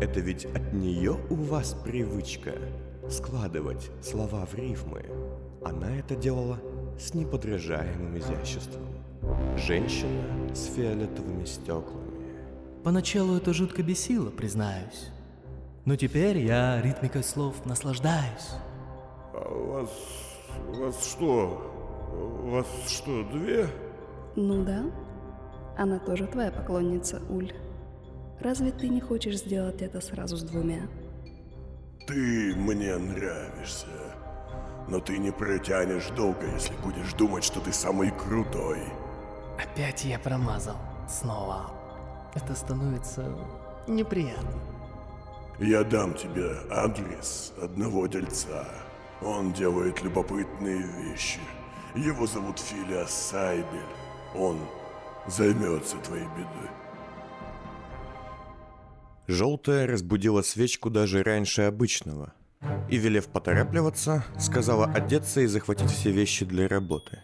Это ведь от нее у вас привычка складывать слова в рифмы. Она это делала с неподражаемым изяществом. Женщина с фиолетовыми стеклами. Поначалу это жутко бесило, признаюсь. Но теперь я ритмикой слов наслаждаюсь. А у вас... у вас что? У вас что, две? Ну да. Она тоже твоя поклонница, Уль. Разве ты не хочешь сделать это сразу с двумя? Ты мне нравишься. Но ты не протянешь долго, если будешь думать, что ты самый крутой. Опять я промазал. Снова. Это становится неприятно. Я дам тебе адрес одного дельца. Он делает любопытные вещи. Его зовут Филиас Сайбель. Он займется твоей бедой. Желтая разбудила свечку даже раньше обычного. И, велев поторапливаться, сказала одеться и захватить все вещи для работы.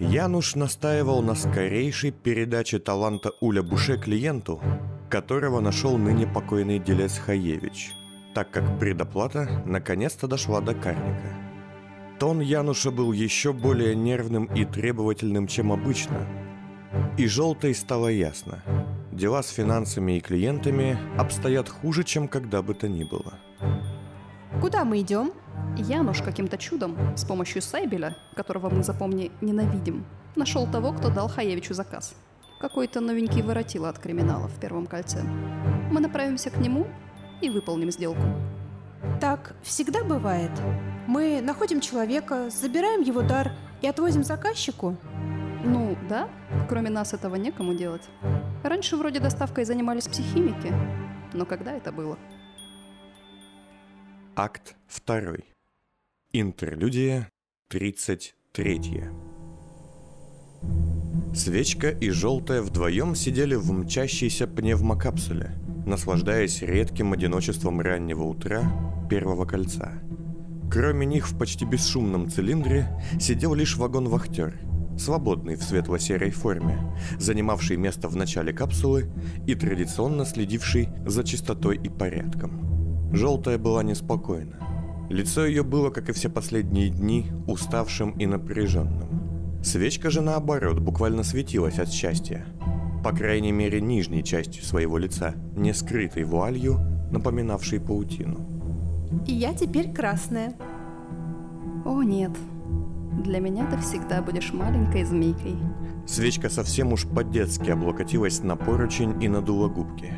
Януш настаивал на скорейшей передаче таланта Уля Буше клиенту, которого нашел ныне покойный делец Хаевич, так как предоплата наконец-то дошла до карника. Тон Януша был еще более нервным и требовательным, чем обычно. И желтой стало ясно. Дела с финансами и клиентами обстоят хуже, чем когда бы то ни было. Куда мы идем? Януш каким-то чудом, с помощью Сайбеля, которого мы, запомни, ненавидим, нашел того, кто дал Хаевичу заказ. Какой-то новенький воротило от криминала в первом кольце. Мы направимся к нему и выполним сделку. Так всегда бывает. Мы находим человека, забираем его дар и отвозим заказчику. Ну, да, кроме нас этого некому делать. Раньше вроде доставкой занимались психимики, но когда это было? Акт 2. Интерлюдия 33. Свечка и Желтая вдвоем сидели в мчащейся пневмокапсуле, наслаждаясь редким одиночеством раннего утра первого кольца. Кроме них в почти бесшумном цилиндре сидел лишь вагон-вахтер, свободный в светло-серой форме, занимавший место в начале капсулы и традиционно следивший за чистотой и порядком. Желтая была неспокойна. Лицо ее было, как и все последние дни, уставшим и напряженным. Свечка же, наоборот, буквально светилась от счастья. По крайней мере, нижней частью своего лица, не скрытой вуалью, напоминавшей паутину. И я теперь красная. О нет, для меня ты всегда будешь маленькой змейкой. Свечка совсем уж по-детски облокотилась на поручень и надула губки.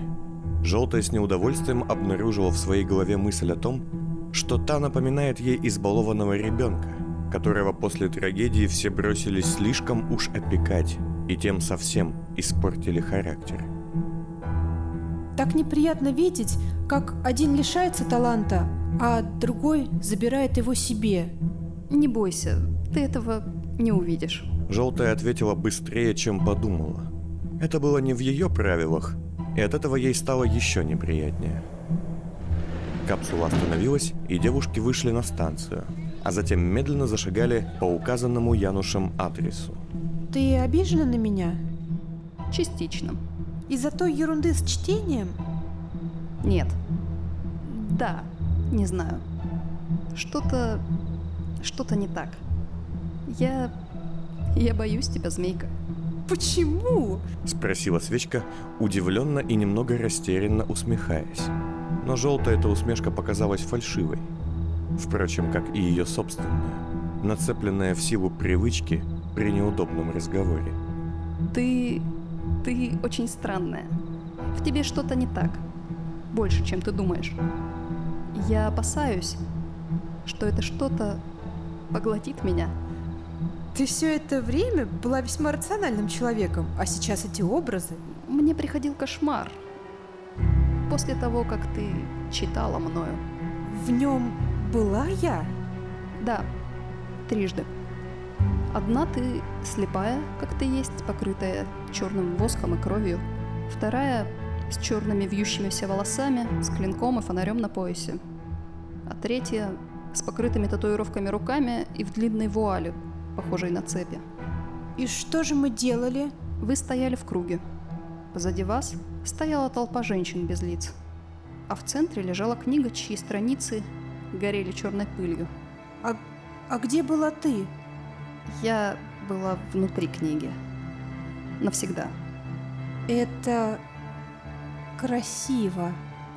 Желтая с неудовольствием обнаружила в своей голове мысль о том, что та напоминает ей избалованного ребенка, которого после трагедии все бросились слишком уж опекать и тем совсем испортили характер. Так неприятно видеть, как один лишается таланта, а другой забирает его себе. Не бойся, ты этого не увидишь. Желтая ответила быстрее, чем подумала. Это было не в ее правилах, и от этого ей стало еще неприятнее. Капсула остановилась, и девушки вышли на станцию, а затем медленно зашагали по указанному Янушем адресу. Ты обижена на меня? Частично. Из-за той ерунды с чтением? Нет. Да, не знаю. Что-то... что-то не так. Я... я боюсь тебя, змейка. Почему? Спросила свечка, удивленно и немного растерянно усмехаясь. Но желтая эта усмешка показалась фальшивой. Впрочем, как и ее собственная, нацепленная в силу привычки при неудобном разговоре. Ты... ты очень странная. В тебе что-то не так. Больше, чем ты думаешь. Я опасаюсь, что это что-то поглотит меня. Ты все это время была весьма рациональным человеком, а сейчас эти образы... Мне приходил кошмар. После того, как ты читала мною. В нем была я? Да, трижды. Одна ты слепая, как ты есть, покрытая черным воском и кровью. Вторая с черными вьющимися волосами, с клинком и фонарем на поясе. А третья с покрытыми татуировками руками и в длинной вуале, похожей на цепи. И что же мы делали? Вы стояли в круге. Позади вас стояла толпа женщин без лиц. а в центре лежала книга, чьи страницы горели черной пылью. А, а где была ты? Я была внутри книги. Навсегда. Это красиво.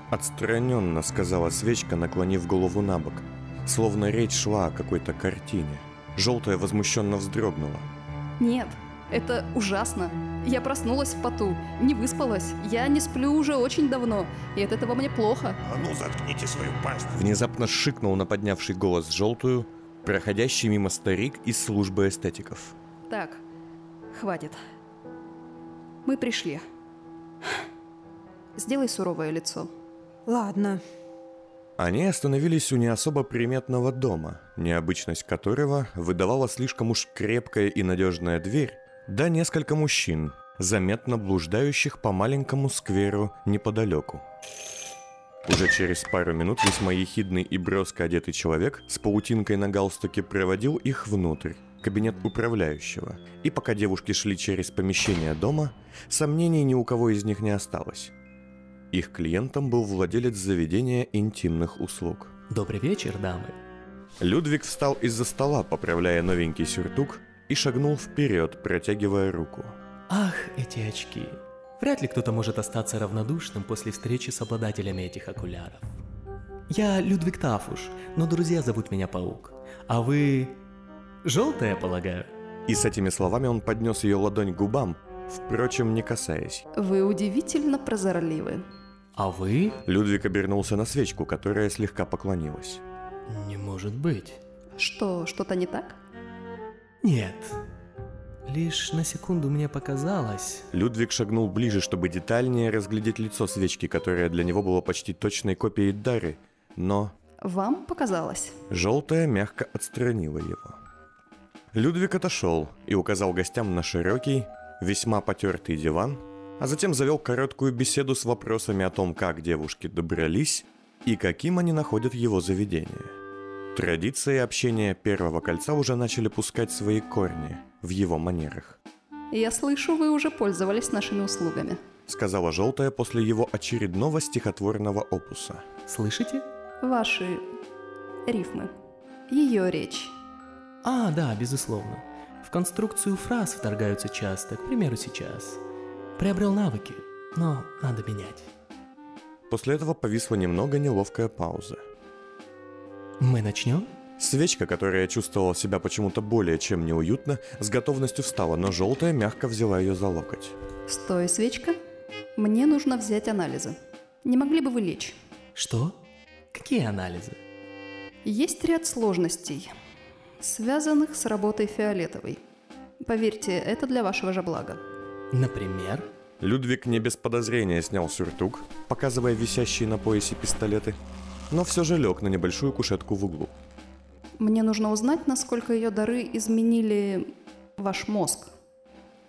Отстраненно сказала свечка, наклонив голову на бок. Словно речь шла о какой-то картине. Желтая возмущенно вздрогнула. Нет, это ужасно. Я проснулась в поту, не выспалась. Я не сплю уже очень давно, и от этого мне плохо. А ну заткните свою пасть. Внезапно шикнул на поднявший голос желтую, проходящий мимо старик из службы эстетиков. Так, хватит. Мы пришли. Сделай суровое лицо. Ладно. Они остановились у не особо приметного дома, необычность которого выдавала слишком уж крепкая и надежная дверь, да несколько мужчин, заметно блуждающих по маленькому скверу неподалеку. Уже через пару минут весьма ехидный и броско одетый человек с паутинкой на галстуке проводил их внутрь, кабинет управляющего. И пока девушки шли через помещение дома, сомнений ни у кого из них не осталось. Их клиентом был владелец заведения интимных услуг. Добрый вечер, дамы. Людвиг встал из-за стола, поправляя новенький сюртук, и шагнул вперед, протягивая руку. Ах, эти очки. Вряд ли кто-то может остаться равнодушным после встречи с обладателями этих окуляров. Я Людвиг Тафуш, но друзья зовут меня Паук. А вы... Желтая, полагаю? И с этими словами он поднес ее ладонь к губам, впрочем, не касаясь. Вы удивительно прозорливы. А вы? Людвиг обернулся на свечку, которая слегка поклонилась. Не может быть. Что, что-то не так? Нет. Лишь на секунду мне показалось... Людвиг шагнул ближе, чтобы детальнее разглядеть лицо свечки, которое для него было почти точной копией Дары, но Вам показалось? желтая мягко отстранила его. Людвиг отошел и указал гостям на широкий, весьма потертый диван, а затем завел короткую беседу с вопросами о том, как девушки добрались и каким они находят его заведение. Традиции общения первого кольца уже начали пускать свои корни в его манерах, Я слышу, вы уже пользовались нашими услугами. сказала желтая после его очередного стихотворного опуса. Слышите? Ваши рифмы. Ее речь. А, да, безусловно. В конструкцию фраз вторгаются часто, к примеру, сейчас. Приобрел навыки, но надо менять. После этого повисла немного неловкая пауза. Мы начнем? Свечка, которая чувствовала себя почему-то более чем неуютно, с готовностью встала, но желтая мягко взяла ее за локоть. Стой, свечка. Мне нужно взять анализы. Не могли бы вы лечь? Что? Какие анализы? Есть ряд сложностей, связанных с работой фиолетовой. Поверьте, это для вашего же блага. Например? Людвиг не без подозрения снял сюртук, показывая висящие на поясе пистолеты, но все же лег на небольшую кушетку в углу. Мне нужно узнать, насколько ее дары изменили ваш мозг.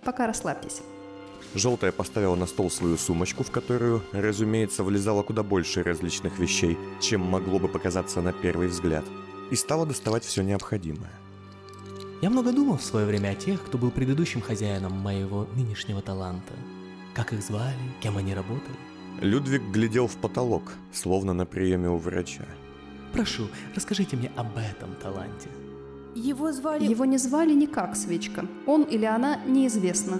Пока расслабьтесь. Желтая поставила на стол свою сумочку, в которую, разумеется, влезало куда больше различных вещей, чем могло бы показаться на первый взгляд, и стала доставать все необходимое. Я много думал в свое время о тех, кто был предыдущим хозяином моего нынешнего таланта. Как их звали, кем они работали. Людвиг глядел в потолок, словно на приеме у врача. Прошу, расскажите мне об этом таланте. Его звали... Его не звали никак, свечка. Он или она неизвестно.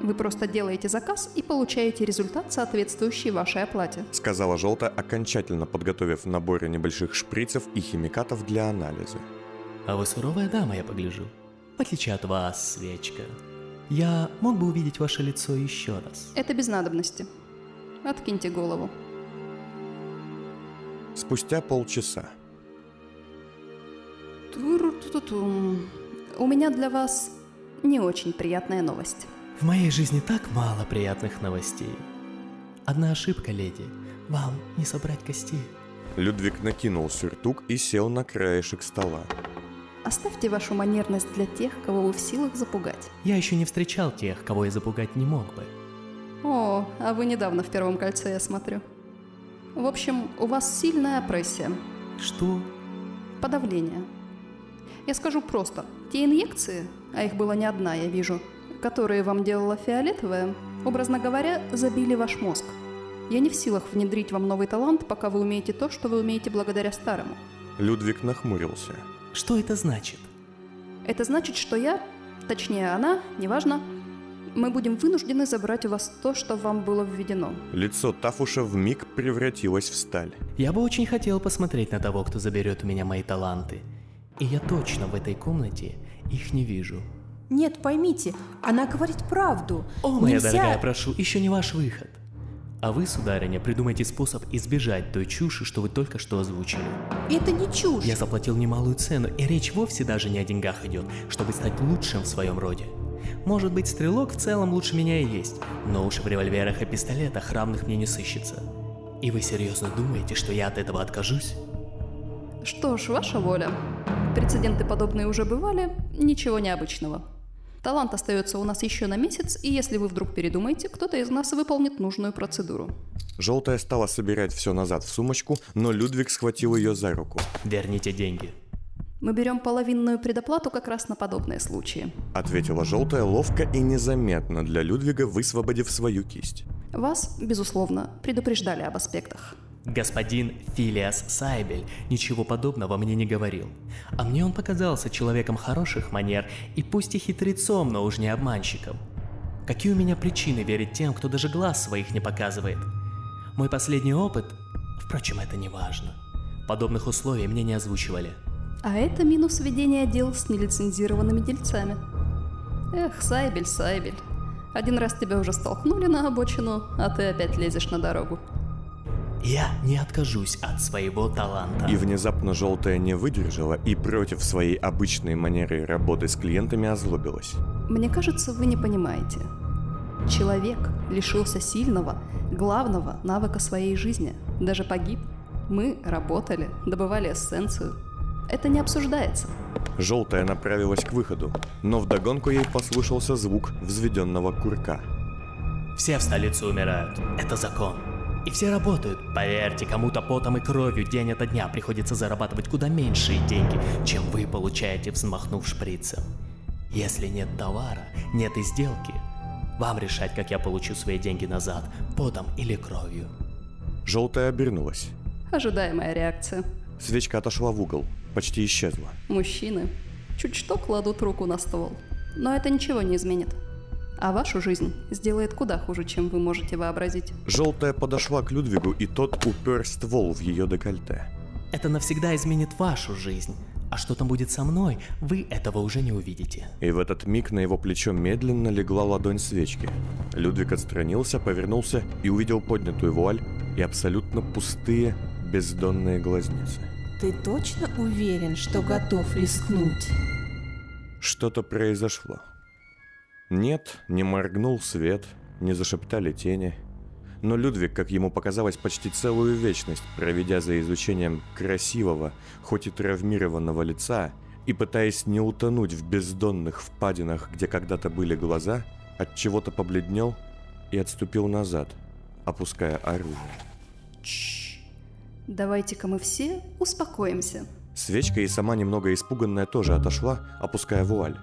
Вы просто делаете заказ и получаете результат, соответствующий вашей оплате. Сказала желтая, окончательно подготовив наборы небольших шприцев и химикатов для анализа. А вы суровая дама, я погляжу. В отличие от вас, свечка. Я мог бы увидеть ваше лицо еще раз. Это без надобности. Откиньте голову. Спустя полчаса. Тур-ту-ту-тум. У меня для вас не очень приятная новость. В моей жизни так мало приятных новостей. Одна ошибка, леди. Вам не собрать костей. Людвиг накинул сюртук и сел на краешек стола. Оставьте вашу манерность для тех, кого вы в силах запугать. Я еще не встречал тех, кого я запугать не мог бы. О, а вы недавно в первом кольце, я смотрю. В общем, у вас сильная опрессия, Что? подавление. Я скажу просто, те инъекции, а их было не одна, я вижу, которые вам делала фиолетовая, образно говоря, забили ваш мозг. Я не в силах внедрить вам новый талант, пока вы умеете то, что вы умеете благодаря старому. Людвиг нахмурился. Что это значит? Это значит, что я, точнее она, неважно, мы будем вынуждены забрать у вас то, что вам было введено. Лицо Тафуша в миг превратилось в сталь. Я бы очень хотел посмотреть на того, кто заберет у меня мои таланты. И я точно в этой комнате их не вижу. Нет, поймите, она говорит правду. О, моя Нельзя- дорогая, прошу, еще не ваш выход. А вы, сударыня, придумайте способ избежать той чуши, что вы только что озвучили. Это не чушь. Я заплатил немалую цену, и речь вовсе даже не о деньгах идет, чтобы стать лучшим в своем роде. Может быть, стрелок в целом лучше меня и есть, но уж в револьверах и пистолетах равных мне не сыщется. И вы серьезно думаете, что я от этого откажусь? Что ж, ваша воля. Прецеденты подобные уже бывали, ничего необычного. Талант остается у нас еще на месяц, и если вы вдруг передумаете, кто-то из нас выполнит нужную процедуру. Желтая стала собирать все назад в сумочку, но Людвиг схватил ее за руку. Верните деньги. Мы берем половинную предоплату как раз на подобные случаи. Ответила желтая ловко и незаметно для Людвига, высвободив свою кисть. Вас, безусловно, предупреждали об аспектах. Господин Филиас Сайбель ничего подобного мне не говорил. А мне он показался человеком хороших манер и пусть и хитрецом, но уж не обманщиком. Какие у меня причины верить тем, кто даже глаз своих не показывает? Мой последний опыт... Впрочем, это не важно. Подобных условий мне не озвучивали. А это минус ведения дел с нелицензированными дельцами. Эх, Сайбель, Сайбель. Один раз тебя уже столкнули на обочину, а ты опять лезешь на дорогу. Я не откажусь от своего таланта. И внезапно желтая не выдержала и против своей обычной манеры работы с клиентами озлобилась. Мне кажется, вы не понимаете. Человек лишился сильного, главного навыка своей жизни. Даже погиб. Мы работали, добывали эссенцию. Это не обсуждается. Желтая направилась к выходу, но вдогонку ей послышался звук взведенного курка. Все в столице умирают. Это закон. И все работают. Поверьте, кому-то потом и кровью день ото дня приходится зарабатывать куда меньшие деньги, чем вы получаете, взмахнув шприцем. Если нет товара, нет и сделки. Вам решать, как я получу свои деньги назад, потом или кровью. Желтая обернулась. Ожидаемая реакция. Свечка отошла в угол, почти исчезла. Мужчины чуть что кладут руку на ствол. Но это ничего не изменит. А вашу жизнь сделает куда хуже, чем вы можете вообразить. Желтая подошла к Людвигу, и тот упер ствол в ее декольте. Это навсегда изменит вашу жизнь. А что там будет со мной, вы этого уже не увидите. И в этот миг на его плечо медленно легла ладонь свечки. Людвиг отстранился, повернулся и увидел поднятую вуаль и абсолютно пустые бездонные глазницы. Ты точно уверен, что готов рискнуть? Что-то произошло. Нет, не моргнул свет, не зашептали тени. Но Людвиг, как ему показалось, почти целую вечность, проведя за изучением красивого, хоть и травмированного лица, и пытаясь не утонуть в бездонных впадинах, где когда-то были глаза, от чего-то побледнел и отступил назад, опуская оружие. Давайте-ка мы все успокоимся. Свечка и сама немного испуганная тоже отошла, опуская вуаль.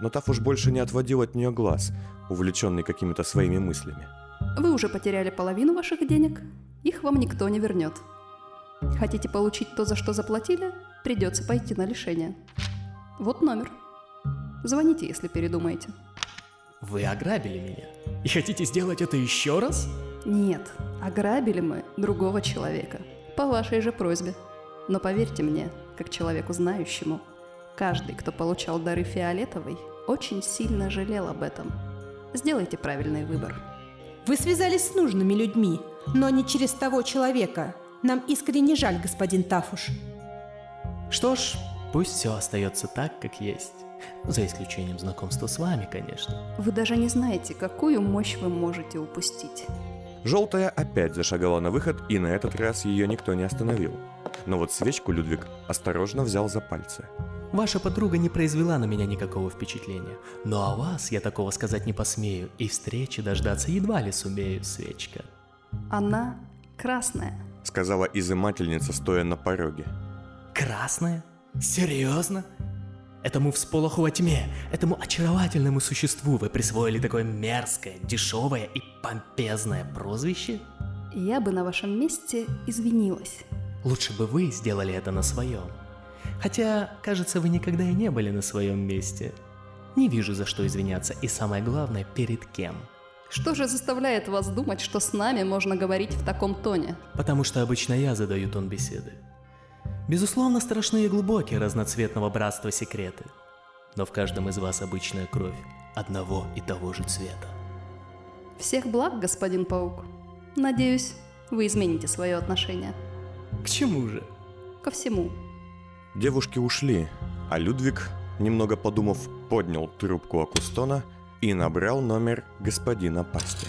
Но Таф уж больше не отводил от нее глаз, увлеченный какими-то своими мыслями. Вы уже потеряли половину ваших денег. Их вам никто не вернет. Хотите получить то, за что заплатили? Придется пойти на лишение. Вот номер. Звоните, если передумаете. Вы ограбили меня. И хотите сделать это еще раз? Нет, ограбили мы другого человека. По вашей же просьбе. Но поверьте мне, как человеку знающему, каждый, кто получал дары фиолетовой, очень сильно жалел об этом. Сделайте правильный выбор. Вы связались с нужными людьми, но не через того человека. Нам искренне жаль, господин Тафуш. Что ж, пусть все остается так, как есть. За исключением знакомства с вами, конечно. Вы даже не знаете, какую мощь вы можете упустить. Желтая опять зашагала на выход, и на этот раз ее никто не остановил. Но вот свечку Людвиг осторожно взял за пальцы. Ваша подруга не произвела на меня никакого впечатления. Но о вас я такого сказать не посмею, и встречи дождаться едва ли сумею, свечка. Она красная. Сказала изымательница, стоя на пороге. Красная? Серьезно? Этому всполоху во тьме, этому очаровательному существу вы присвоили такое мерзкое, дешевое и помпезное прозвище? Я бы на вашем месте извинилась. Лучше бы вы сделали это на своем. Хотя, кажется, вы никогда и не были на своем месте. Не вижу, за что извиняться, и самое главное, перед кем. Что же заставляет вас думать, что с нами можно говорить в таком тоне? Потому что обычно я задаю тон беседы. Безусловно, страшные и глубокие разноцветного братства секреты. Но в каждом из вас обычная кровь одного и того же цвета. Всех благ, господин Паук. Надеюсь, вы измените свое отношение. К чему же? Ко всему. Девушки ушли, а Людвиг, немного подумав, поднял трубку Акустона и набрал номер господина Пасти.